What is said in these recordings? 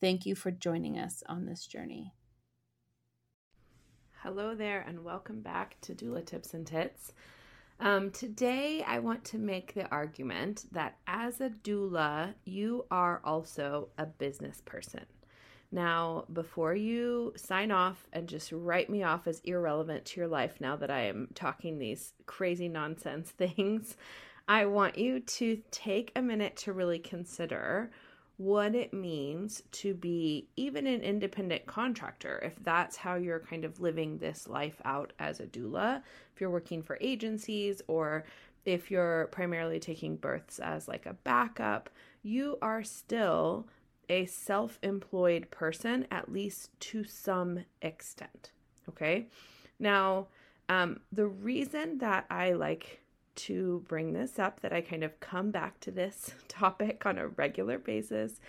Thank you for joining us on this journey. Hello there, and welcome back to Doula Tips and Tits. Um, today, I want to make the argument that as a doula, you are also a business person. Now, before you sign off and just write me off as irrelevant to your life now that I am talking these crazy nonsense things, I want you to take a minute to really consider what it means to be even an independent contractor if that's how you're kind of living this life out as a doula if you're working for agencies or if you're primarily taking births as like a backup you are still a self-employed person at least to some extent okay? Now um, the reason that i like to bring this up, that I kind of come back to this topic on a regular basis,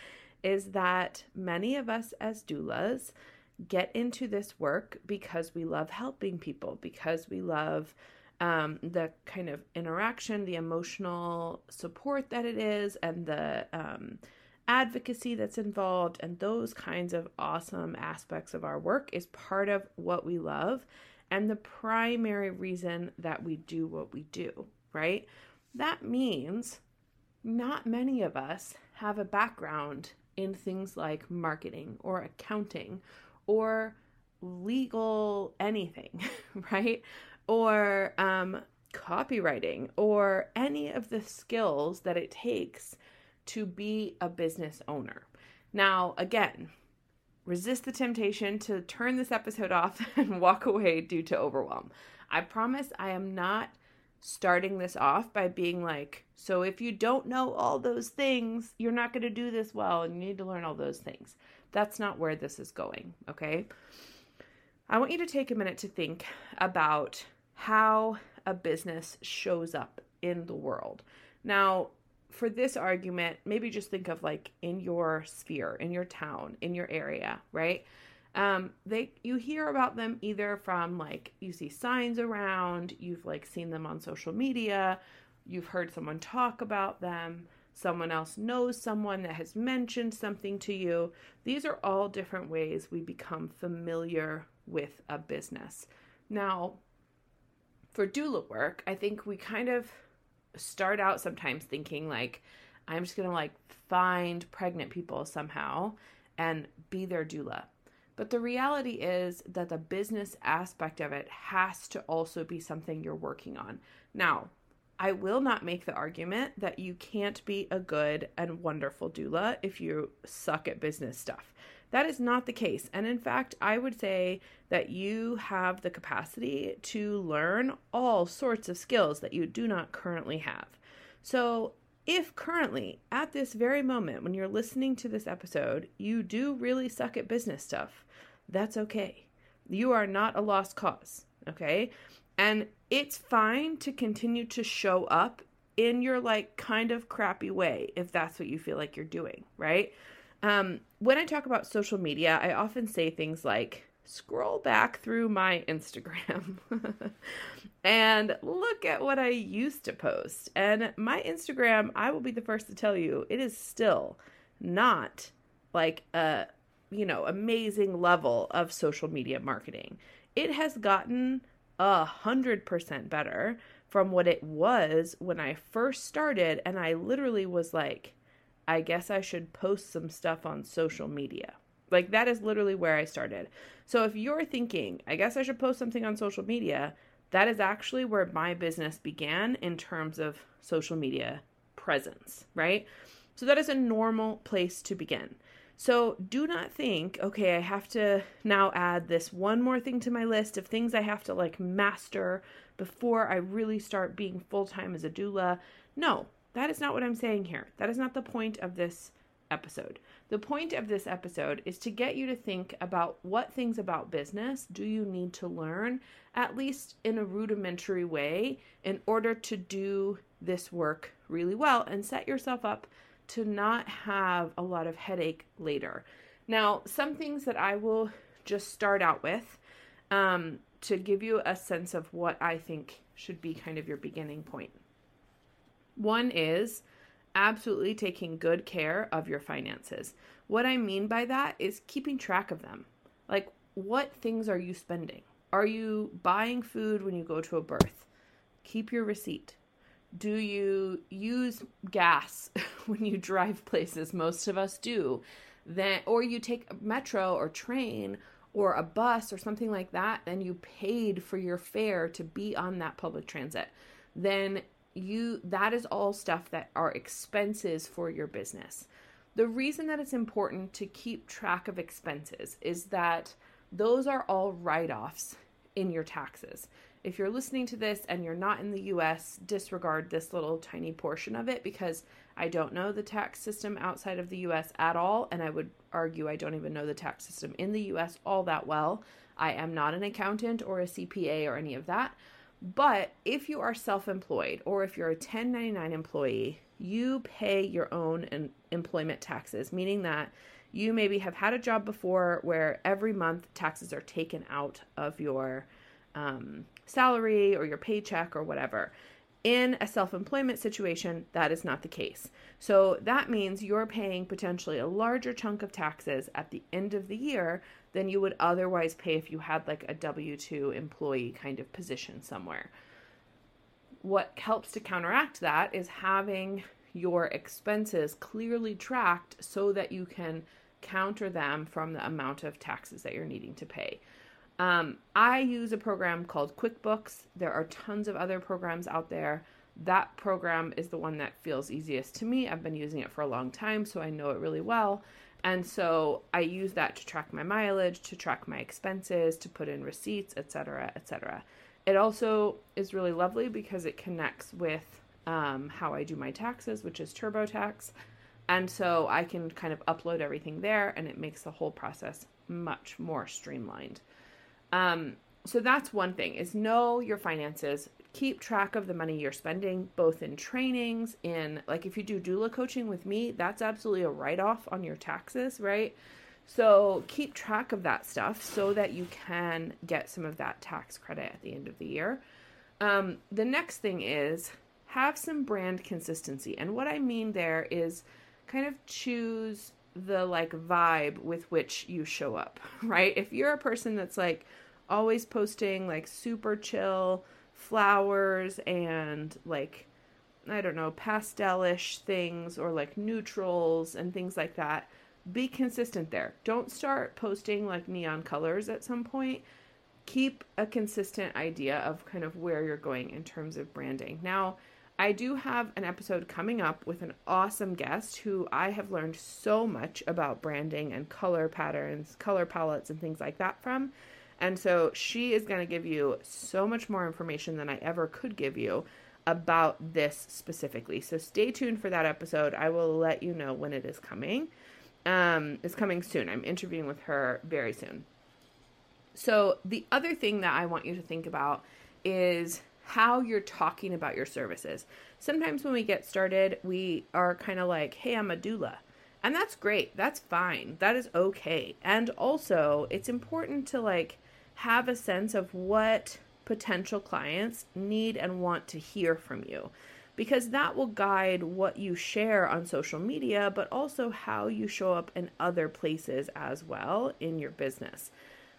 is that many of us as doulas get into this work because we love helping people, because we love um, the kind of interaction, the emotional support that it is, and the um, advocacy that's involved, and those kinds of awesome aspects of our work is part of what we love and the primary reason that we do what we do right? That means not many of us have a background in things like marketing or accounting or legal anything, right? Or um, copywriting or any of the skills that it takes to be a business owner. Now, again, resist the temptation to turn this episode off and walk away due to overwhelm. I promise I am not starting this off by being like, so if you don't know all those things, you're not going to do this well and you need to learn all those things. That's not where this is going, okay? I want you to take a minute to think about how a business shows up in the world. Now, for this argument, maybe just think of like in your sphere, in your town, in your area, right? Um they you hear about them either from like you see signs around you've like seen them on social media you've heard someone talk about them someone else knows someone that has mentioned something to you. These are all different ways we become familiar with a business. Now for doula work i think we kind of start out sometimes thinking like i'm just gonna like find pregnant people somehow and be their doula but the reality is that the business aspect of it has to also be something you're working on. Now, I will not make the argument that you can't be a good and wonderful doula if you suck at business stuff. That is not the case. And in fact, I would say that you have the capacity to learn all sorts of skills that you do not currently have. So, if currently, at this very moment, when you're listening to this episode, you do really suck at business stuff, that's okay. You are not a lost cause, okay? And it's fine to continue to show up in your like kind of crappy way if that's what you feel like you're doing, right? Um, when I talk about social media, I often say things like, scroll back through my Instagram. And look at what I used to post. And my Instagram, I will be the first to tell you, it is still not like a, you know, amazing level of social media marketing. It has gotten a hundred percent better from what it was when I first started. And I literally was like, I guess I should post some stuff on social media. Like that is literally where I started. So if you're thinking, I guess I should post something on social media, that is actually where my business began in terms of social media presence, right? So that is a normal place to begin. So do not think, okay, I have to now add this one more thing to my list of things I have to like master before I really start being full time as a doula. No, that is not what I'm saying here. That is not the point of this episode. The point of this episode is to get you to think about what things about business do you need to learn, at least in a rudimentary way, in order to do this work really well and set yourself up to not have a lot of headache later. Now, some things that I will just start out with um, to give you a sense of what I think should be kind of your beginning point. One is absolutely taking good care of your finances. What I mean by that is keeping track of them. Like, what things are you spending? Are you buying food when you go to a birth? Keep your receipt. Do you use gas when you drive places? Most of us do. Then or you take a metro or train or a bus or something like that, then you paid for your fare to be on that public transit. Then you that is all stuff that are expenses for your business. The reason that it's important to keep track of expenses is that those are all write-offs in your taxes. If you're listening to this and you're not in the US, disregard this little tiny portion of it because I don't know the tax system outside of the US at all and I would argue I don't even know the tax system in the US all that well. I am not an accountant or a CPA or any of that. But if you are self employed or if you're a 1099 employee, you pay your own employment taxes, meaning that you maybe have had a job before where every month taxes are taken out of your um, salary or your paycheck or whatever. In a self employment situation, that is not the case. So that means you're paying potentially a larger chunk of taxes at the end of the year than you would otherwise pay if you had like a W 2 employee kind of position somewhere. What helps to counteract that is having your expenses clearly tracked so that you can counter them from the amount of taxes that you're needing to pay. Um, I use a program called QuickBooks. There are tons of other programs out there. That program is the one that feels easiest to me. I've been using it for a long time, so I know it really well. And so I use that to track my mileage, to track my expenses, to put in receipts, etc., etc. It also is really lovely because it connects with um, how I do my taxes, which is TurboTax. And so I can kind of upload everything there and it makes the whole process much more streamlined. Um, so that's one thing is know your finances keep track of the money you're spending both in trainings in like if you do doula coaching with me that's absolutely a write-off on your taxes right? So keep track of that stuff so that you can get some of that tax credit at the end of the year. Um, the next thing is have some brand consistency. And what i mean there is kind of choose the like vibe with which you show up right? If you're a person that's like always posting like super chill flowers and like I don't know, pastelish things or like neutrals and things like that. Be consistent there. Don't start posting like neon colors at some point. Keep a consistent idea of kind of where you're going in terms of branding. Now, I do have an episode coming up with an awesome guest who I have learned so much about branding and color patterns, color palettes, and things like that from. And so she is going to give you so much more information than I ever could give you about this specifically. So stay tuned for that episode. I will let you know when it is coming. Um, it's coming soon. I'm interviewing with her very soon. So the other thing that I want you to think about is how you're talking about your services. Sometimes when we get started, we are kind of like, "Hey, I'm a doula." And that's great. That's fine. That is okay. And also, it's important to like have a sense of what potential clients need and want to hear from you because that will guide what you share on social media, but also how you show up in other places as well in your business.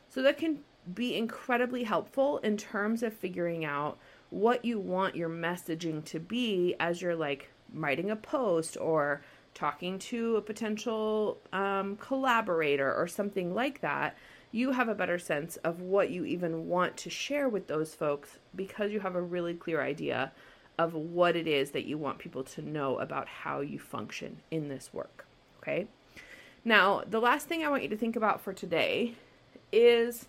So that can be incredibly helpful in terms of figuring out what you want your messaging to be as you're like writing a post or talking to a potential um, collaborator or something like that, you have a better sense of what you even want to share with those folks because you have a really clear idea of what it is that you want people to know about how you function in this work. Okay. Now, the last thing I want you to think about for today is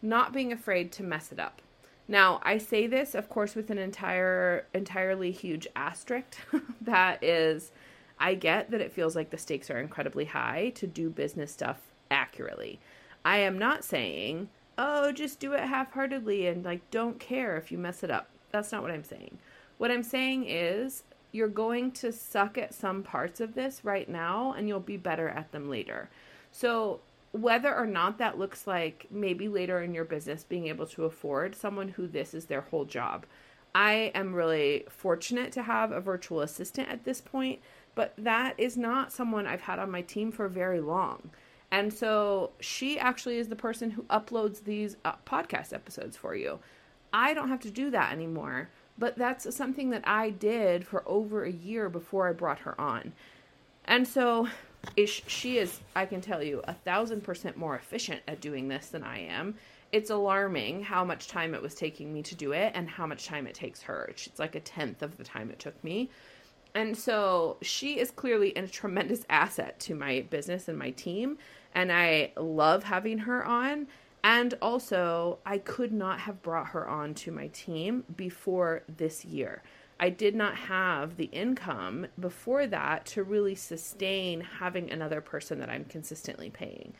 not being afraid to mess it up. Now, I say this, of course, with an entire, entirely huge asterisk. that is, I get that it feels like the stakes are incredibly high to do business stuff accurately. I am not saying, oh, just do it half heartedly and like don't care if you mess it up. That's not what I'm saying. What I'm saying is, you're going to suck at some parts of this right now and you'll be better at them later. So, whether or not that looks like maybe later in your business being able to afford someone who this is their whole job. I am really fortunate to have a virtual assistant at this point, but that is not someone I've had on my team for very long. And so she actually is the person who uploads these uh, podcast episodes for you. I don't have to do that anymore, but that's something that I did for over a year before I brought her on. And so she is i can tell you a thousand percent more efficient at doing this than i am it's alarming how much time it was taking me to do it and how much time it takes her it's like a tenth of the time it took me and so she is clearly a tremendous asset to my business and my team and i love having her on and also i could not have brought her on to my team before this year I did not have the income before that to really sustain having another person that I'm consistently paying.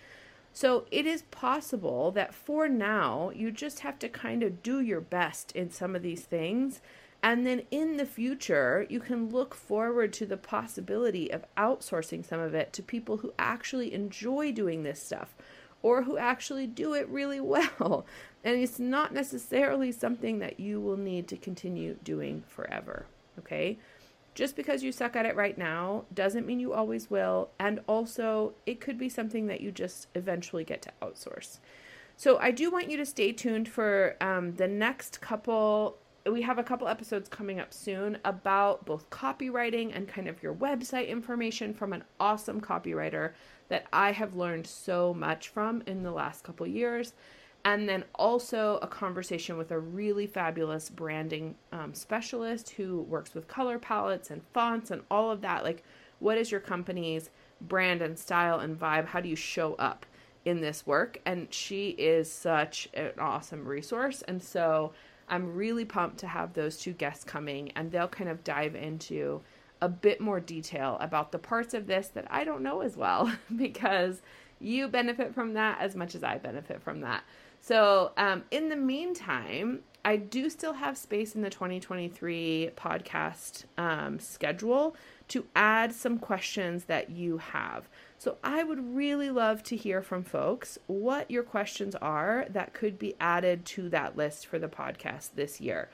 So it is possible that for now, you just have to kind of do your best in some of these things. And then in the future, you can look forward to the possibility of outsourcing some of it to people who actually enjoy doing this stuff or who actually do it really well. And it's not necessarily something that you will need to continue doing forever. Okay? Just because you suck at it right now doesn't mean you always will. And also, it could be something that you just eventually get to outsource. So, I do want you to stay tuned for um, the next couple. We have a couple episodes coming up soon about both copywriting and kind of your website information from an awesome copywriter that I have learned so much from in the last couple years. And then also a conversation with a really fabulous branding um, specialist who works with color palettes and fonts and all of that. Like, what is your company's brand and style and vibe? How do you show up in this work? And she is such an awesome resource. And so I'm really pumped to have those two guests coming, and they'll kind of dive into a bit more detail about the parts of this that I don't know as well because you benefit from that as much as I benefit from that. So, um, in the meantime, I do still have space in the 2023 podcast um, schedule to add some questions that you have. So, I would really love to hear from folks what your questions are that could be added to that list for the podcast this year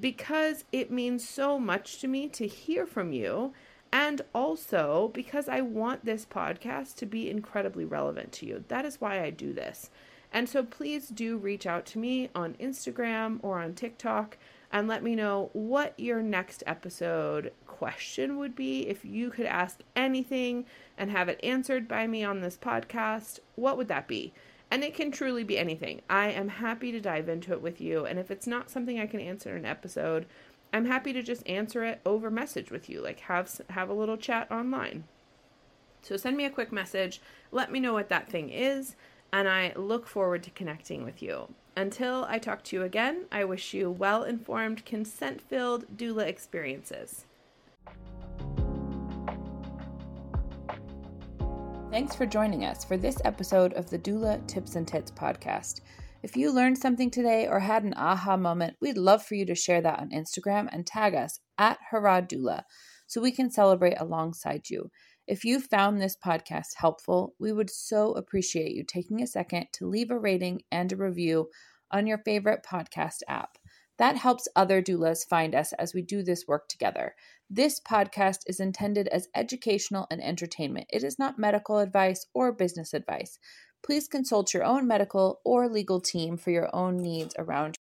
because it means so much to me to hear from you. And also because I want this podcast to be incredibly relevant to you. That is why I do this. And so please do reach out to me on Instagram or on TikTok and let me know what your next episode question would be. If you could ask anything and have it answered by me on this podcast, what would that be? And it can truly be anything. I am happy to dive into it with you. And if it's not something I can answer in an episode, I'm happy to just answer it over message with you, like have have a little chat online. So send me a quick message, let me know what that thing is, and I look forward to connecting with you. Until I talk to you again, I wish you well-informed, consent-filled doula experiences. Thanks for joining us for this episode of the Doula Tips and Tits podcast. If you learned something today or had an aha moment, we'd love for you to share that on Instagram and tag us at Harrod Doula so we can celebrate alongside you. If you found this podcast helpful, we would so appreciate you taking a second to leave a rating and a review on your favorite podcast app. That helps other doulas find us as we do this work together. This podcast is intended as educational and entertainment. It is not medical advice or business advice. Please consult your own medical or legal team for your own needs around